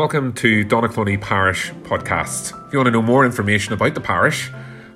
Welcome to Donaghcloney Parish Podcast. If you want to know more information about the parish,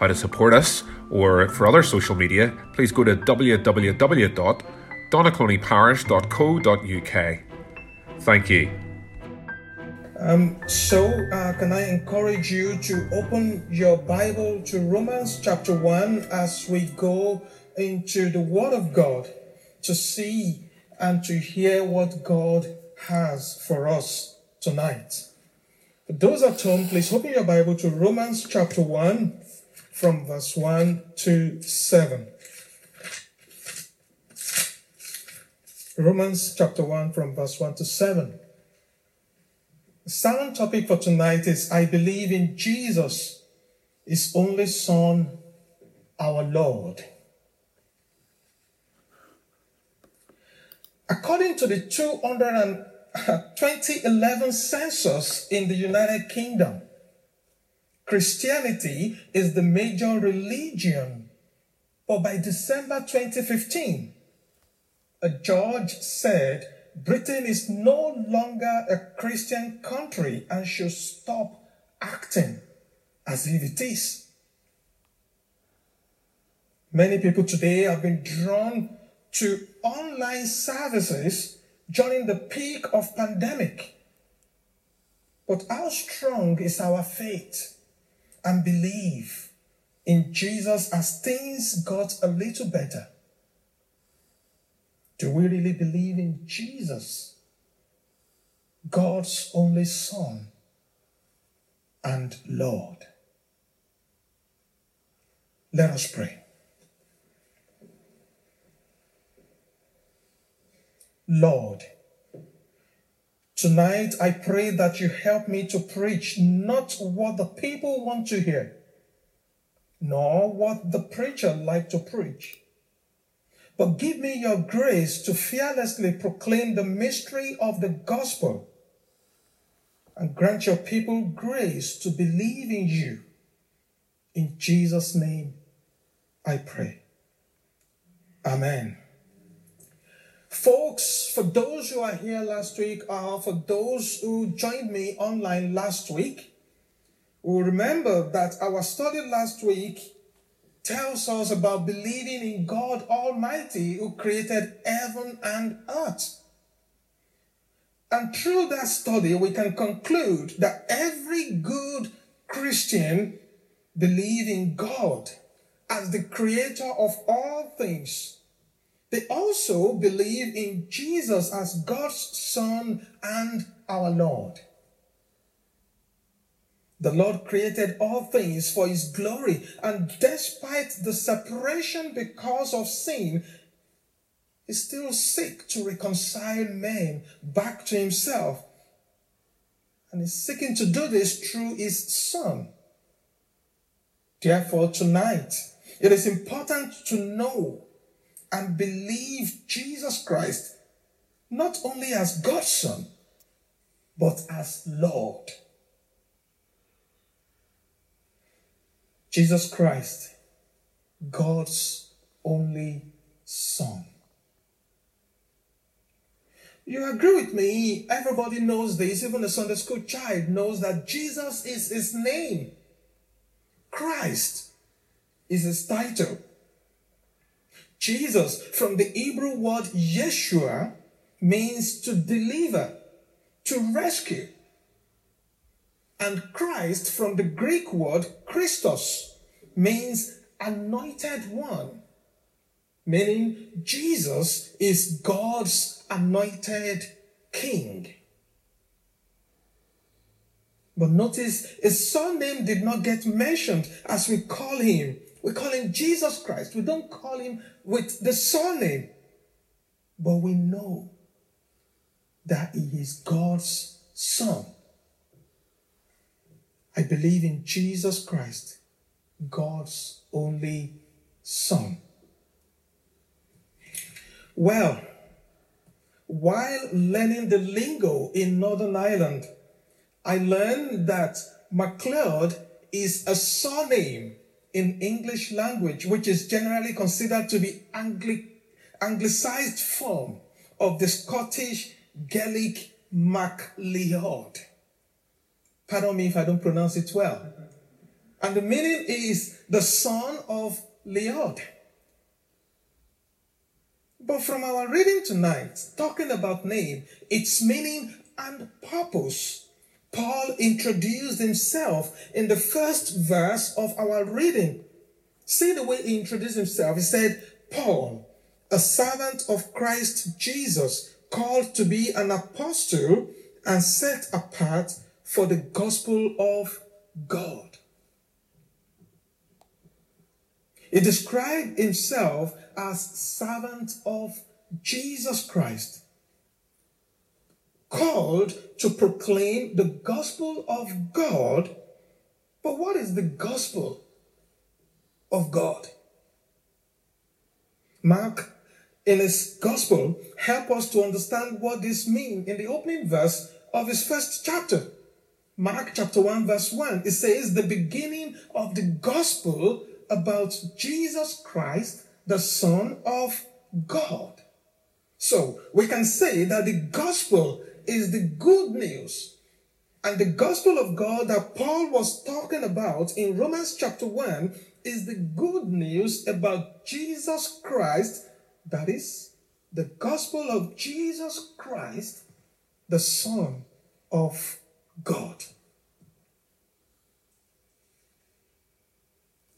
how to support us, or for other social media, please go to www.donaghcloneyparish.co.uk. Thank you. Um, so, uh, can I encourage you to open your Bible to Romans chapter 1 as we go into the Word of God to see and to hear what God has for us tonight. Those at home, please open your Bible to Romans chapter 1 from verse 1 to 7. Romans chapter 1 from verse 1 to 7. The sermon topic for tonight is I believe in Jesus, his only Son, our Lord. According to the 2011 census in the United Kingdom, Christianity is the major religion. But by December 2015, a judge said Britain is no longer a Christian country and should stop acting as if it is. Many people today have been drawn to online services during the peak of pandemic. But how strong is our faith and belief in Jesus as things got a little better? Do we really believe in Jesus, God's only Son and Lord? Let us pray. Lord, tonight I pray that you help me to preach not what the people want to hear, nor what the preacher like to preach but give me your grace to fearlessly proclaim the mystery of the gospel and grant your people grace to believe in you. In Jesus' name, I pray. Amen. Folks, for those who are here last week, or for those who joined me online last week, will remember that our study last week tells us about believing in God Almighty who created heaven and earth. And through that study, we can conclude that every good Christian believes in God as the creator of all things. They also believe in Jesus as God's Son and our Lord. The Lord created all things for his glory, and despite the separation because of sin, he still seeks to reconcile men back to himself. And He's seeking to do this through his Son. Therefore, tonight, it is important to know and believe Jesus Christ not only as God's Son, but as Lord. Jesus Christ, God's only Son. You agree with me? Everybody knows this. Even a Sunday school child knows that Jesus is his name. Christ is his title. Jesus, from the Hebrew word Yeshua, means to deliver, to rescue. And Christ, from the Greek word Christos, means anointed one, meaning Jesus is God's anointed king. But notice his surname did not get mentioned as we call him. We call him Jesus Christ. We don't call him with the surname. But we know that he is God's son. I believe in Jesus Christ, God's only Son. Well, while learning the lingo in Northern Ireland, I learned that MacLeod is a surname in English language, which is generally considered to be Angli- anglicized form of the Scottish Gaelic MacLeod. Pardon me if I don't pronounce it well. And the meaning is the son of Leod. But from our reading tonight, talking about name, its meaning and purpose, Paul introduced himself in the first verse of our reading. See the way he introduced himself. He said, Paul, a servant of Christ Jesus, called to be an apostle and set apart for the gospel of God. He described himself as servant of Jesus Christ, called to proclaim the gospel of God. But what is the gospel of God? Mark in his gospel help us to understand what this means in the opening verse of his first chapter. Mark chapter 1 verse 1, it says the beginning of the gospel about Jesus Christ, the Son of God. So we can say that the gospel is the good news. And the gospel of God that Paul was talking about in Romans chapter 1 is the good news about Jesus Christ. That is the gospel of Jesus Christ, the Son of God.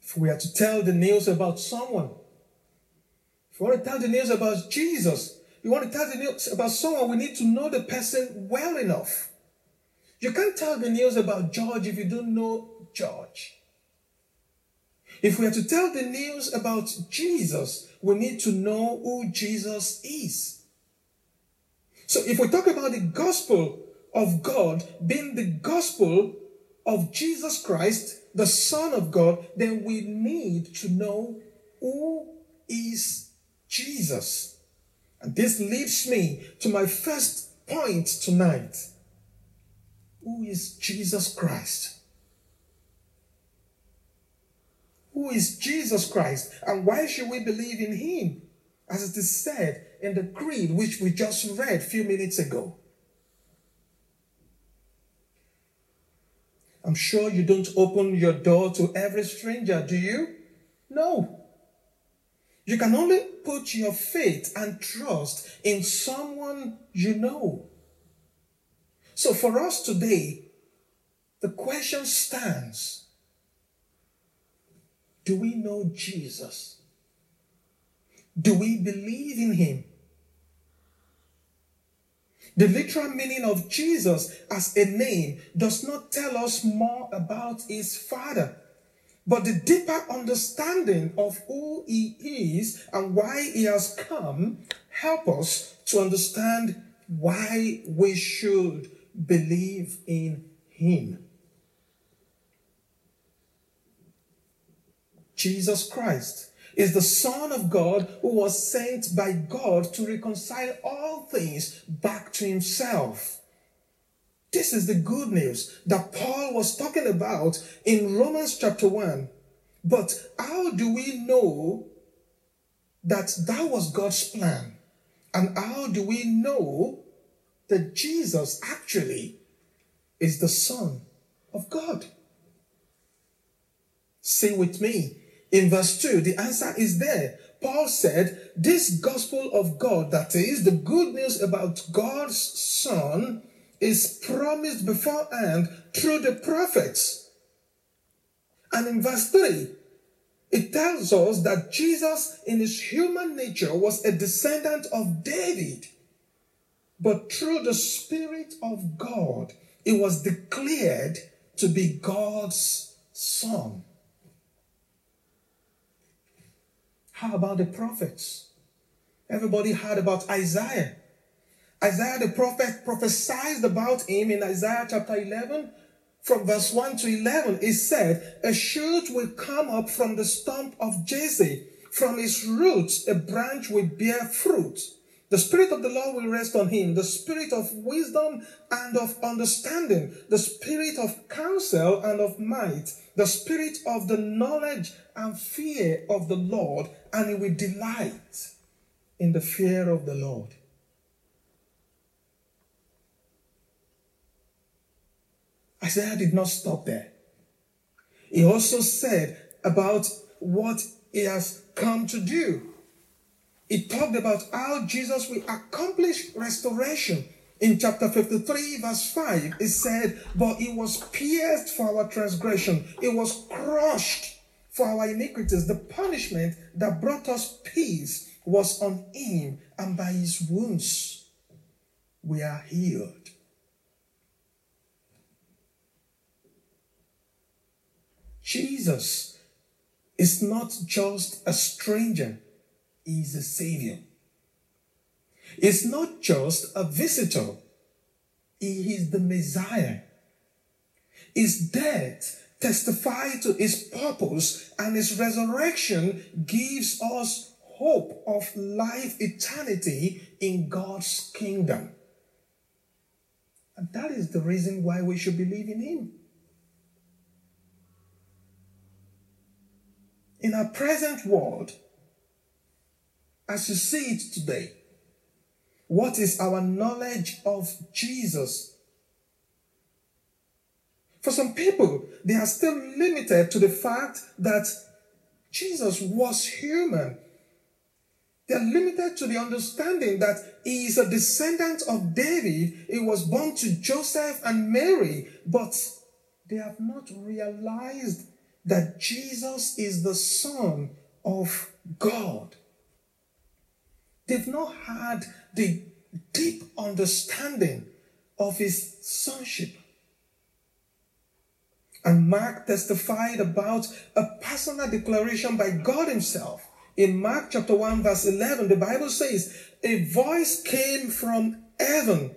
If we are to tell the news about someone, if we want to tell the news about Jesus, you want to tell the news about someone, we need to know the person well enough. You can't tell the news about George if you don't know George. If we are to tell the news about Jesus, we need to know who Jesus is. So if we talk about the gospel of God being the gospel of Jesus Christ, the Son of God, then we need to know who is Jesus. And this leads me to my first point tonight. Who is Jesus Christ? Who is Jesus Christ? And why should we believe in him? As it is said in the creed which we just read a few minutes ago. I'm sure you don't open your door to every stranger, do you? No. You can only put your faith and trust in someone you know. So for us today, the question stands Do we know Jesus? Do we believe in him? The literal meaning of Jesus as a name does not tell us more about his father, but the deeper understanding of who he is and why he has come help us to understand why we should believe in him. Jesus Christ is the Son of God who was sent by God to reconcile all things back to himself. This is the good news that Paul was talking about in Romans chapter 1. But how do we know that that was God's plan? And how do we know that Jesus actually is the Son of God? Say with me, in verse 2, the answer is there. Paul said, This gospel of God, that is, the good news about God's Son, is promised beforehand through the prophets. And in verse 3, it tells us that Jesus, in his human nature, was a descendant of David. But through the Spirit of God, it was declared to be God's Son. How about the prophets? Everybody heard about Isaiah. Isaiah the prophet prophesied about him in Isaiah chapter 11 from verse 1 to 11. It said, A shoot will come up from the stump of Jesse. From his roots, a branch will bear fruit. The Spirit of the Lord will rest on him, the Spirit of wisdom and of understanding, the Spirit of counsel and of might, the Spirit of the knowledge and fear of the Lord, and he will delight in the fear of the Lord. Isaiah did not stop there. He also said about what he has come to do. He talked about how Jesus will accomplish restoration. In chapter 53, verse 5, it said, But he was pierced for our transgression, it was crushed for our iniquities. The punishment that brought us peace was on him, and by his wounds we are healed. Jesus is not just a stranger, he is a savior. He's not just a visitor, he is the Messiah. His death testifies to his purpose, and his resurrection gives us hope of life eternity in God's kingdom. And that is the reason why we should believe in him. In our present world, as you see it today, what is our knowledge of Jesus? For some people, they are still limited to the fact that Jesus was human. They are limited to the understanding that he is a descendant of David. He was born to Joseph and Mary, but they have not realized that Jesus is the Son of God. They've not had the deep understanding of his sonship. And Mark testified about a personal declaration by God Himself. In Mark chapter 1, verse 11, the Bible says, A voice came from heaven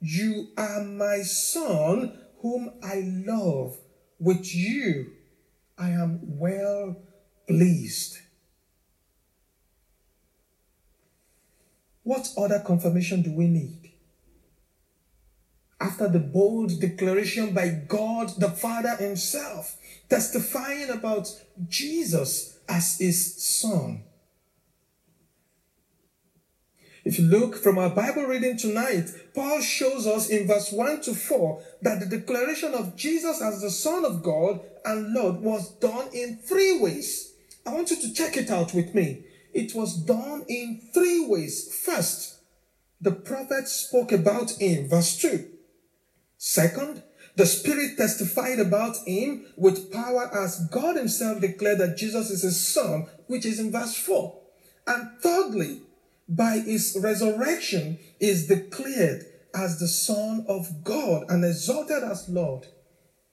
You are my son, whom I love. With you I am well pleased. What other confirmation do we need? After the bold declaration by God the Father Himself, testifying about Jesus as His Son. If you look from our Bible reading tonight, Paul shows us in verse 1 to 4 that the declaration of Jesus as the Son of God and Lord was done in three ways. I want you to check it out with me. It was done in three ways. First, the prophet spoke about him, verse 2. Second, the Spirit testified about him with power as God Himself declared that Jesus is His Son, which is in verse 4. And thirdly, by his resurrection is declared as the Son of God and exalted as Lord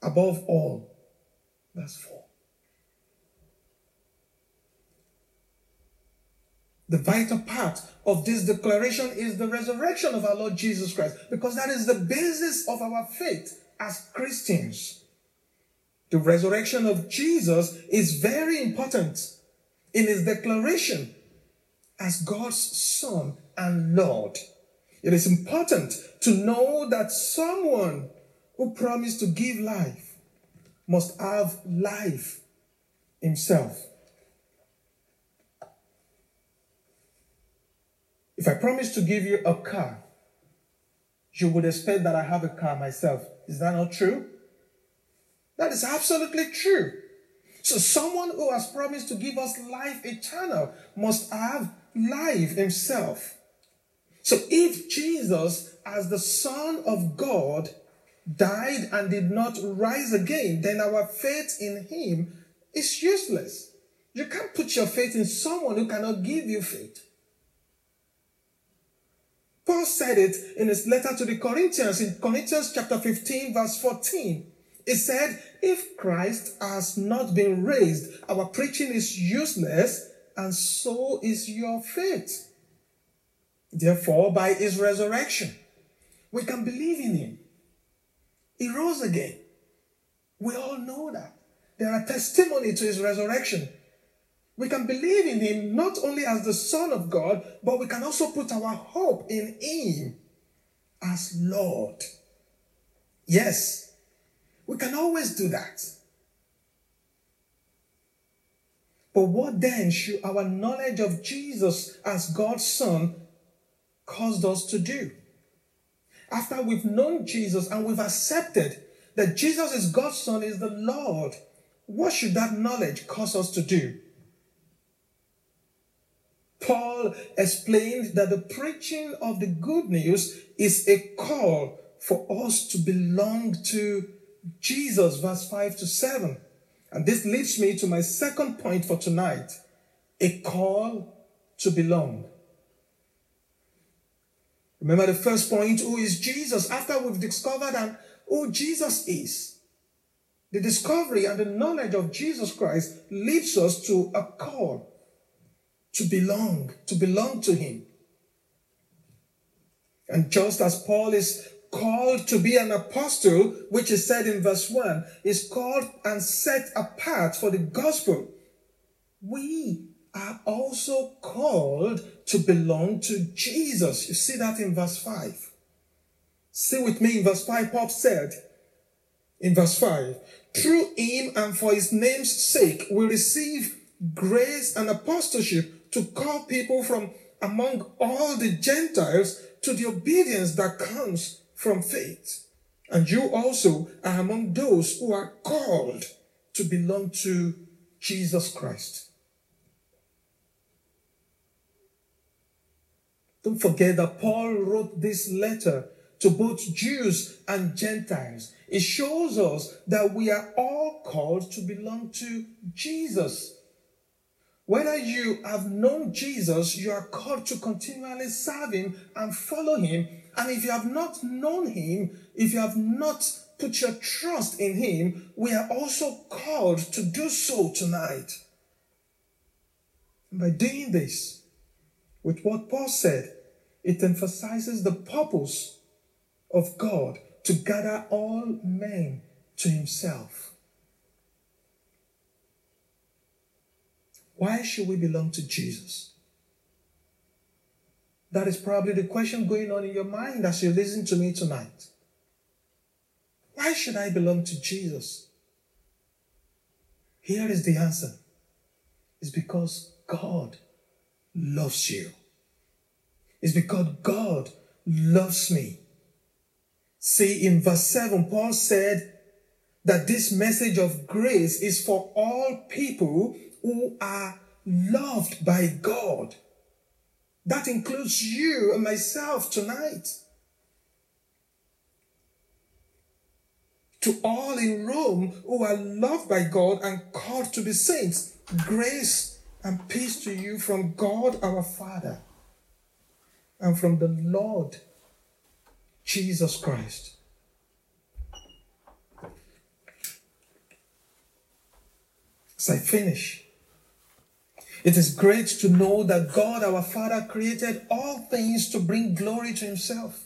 above all. Verse 4. The vital part of this declaration is the resurrection of our Lord Jesus Christ, because that is the basis of our faith as Christians. The resurrection of Jesus is very important in his declaration as God's Son and Lord. It is important to know that someone who promised to give life must have life himself. If I promise to give you a car, you would expect that I have a car myself. Is that not true? That is absolutely true. So, someone who has promised to give us life eternal must have life himself. So if Jesus, as the Son of God, died and did not rise again, then our faith in him is useless. You can't put your faith in someone who cannot give you faith. Paul said it in his letter to the Corinthians in Corinthians chapter 15, verse 14. He said, If Christ has not been raised, our preaching is useless and so is your faith. Therefore, by his resurrection, we can believe in him. He rose again. We all know that. There are testimony to his resurrection. We can believe in him not only as the Son of God, but we can also put our hope in him as Lord. Yes, we can always do that. But what then should our knowledge of Jesus as God's Son caused us to do? After we've known Jesus and we've accepted that Jesus is God's Son is the Lord, what should that knowledge cause us to do? Paul explained that the preaching of the good news is a call for us to belong to Jesus, verse 5 to 7. And this leads me to my second point for tonight a call to belong. Remember the first point who is Jesus? After we've discovered and who Jesus is, the discovery and the knowledge of Jesus Christ leads us to a call to belong, to belong to Him. And just as Paul is called to be an apostle, which is said in verse 1, is called and set apart for the gospel, we are also called to belong to Jesus. You see that in verse 5. See with me in verse 5, Paul said, in verse 5, through him and for his name's sake, we receive grace and apostleship to call people from among all the Gentiles to the obedience that comes from faith. And you also are among those who are called to belong to Jesus Christ. Don't forget that Paul wrote this letter to both Jews and Gentiles. It shows us that we are all called to belong to Jesus. Whether you have known Jesus, you are called to continually serve him and follow him. And if you have not known him, if you have not put your trust in him, we are also called to do so tonight. By doing this, with what Paul said, it emphasizes the purpose of God to gather all men to himself. Why should we belong to Jesus? That is probably the question going on in your mind as you listen to me tonight. Why should I belong to Jesus? Here is the answer. It's because God loves you. It's because God loves me. See, in verse 7, Paul said that this message of grace is for all people who are loved by God. That includes you and myself tonight. To all in Rome who are loved by God and called to be saints, grace and peace to you from God our Father and from the Lord Jesus Christ. As I finish, it is great to know that God our Father created all things to bring glory to Himself.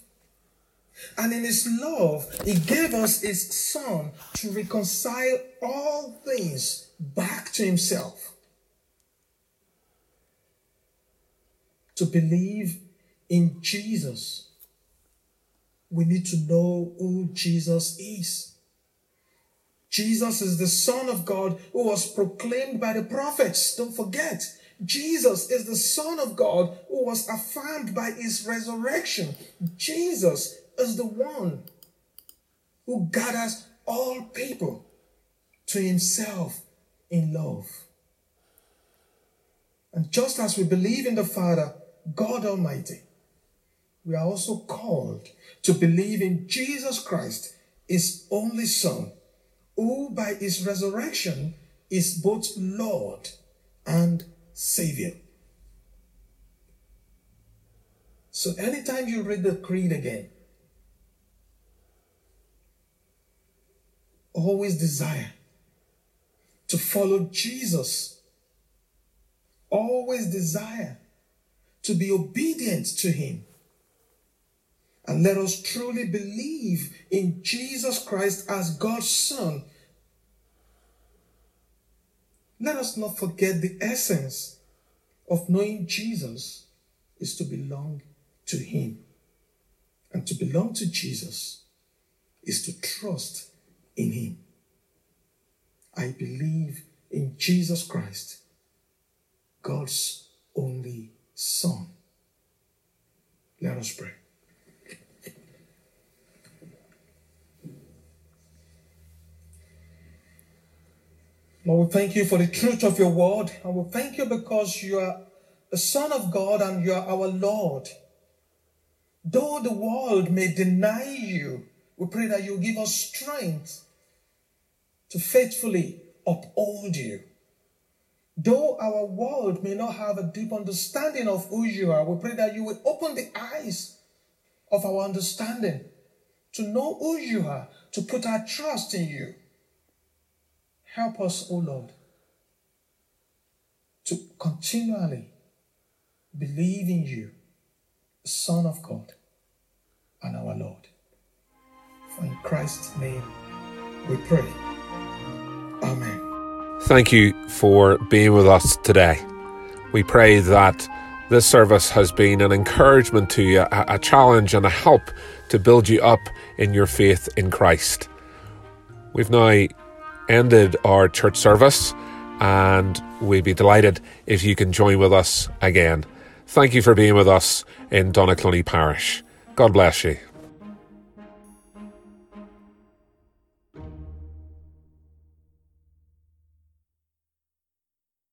And in His love, He gave us His Son to reconcile all things back to Himself. To believe in Jesus, we need to know who Jesus is. Jesus is the Son of God who was proclaimed by the prophets. Don't forget, Jesus is the Son of God who was affirmed by his resurrection. Jesus is the one who gathers all people to himself in love. And just as we believe in the Father, God Almighty, we are also called to believe in Jesus Christ, his only Son who by his resurrection is both Lord and Savior. So anytime you read the creed again, always desire to follow Jesus. Always desire to be obedient to him. And let us truly believe in Jesus Christ as God's Son. Let us not forget the essence of knowing Jesus is to belong to Him. And to belong to Jesus is to trust in Him. I believe in Jesus Christ, God's only Son. Let us pray. Lord, we thank you for the truth of your word, and we thank you because you are the Son of God and you are our Lord. Though the world may deny you, we pray that you give us strength to faithfully uphold you. Though our world may not have a deep understanding of who you are, we pray that you will open the eyes of our understanding to know who you are, to put our trust in you. Help us, O Lord, to continually believe in you, Son of God and our Lord. For in Christ's name we pray. Amen. Thank you for being with us today. We pray that this service has been an encouragement to you, a challenge, and a help to build you up in your faith in Christ. We've now ended our church service, and we'd be delighted if you can join with us again. Thank you for being with us in Donaghcloney Parish. God bless you.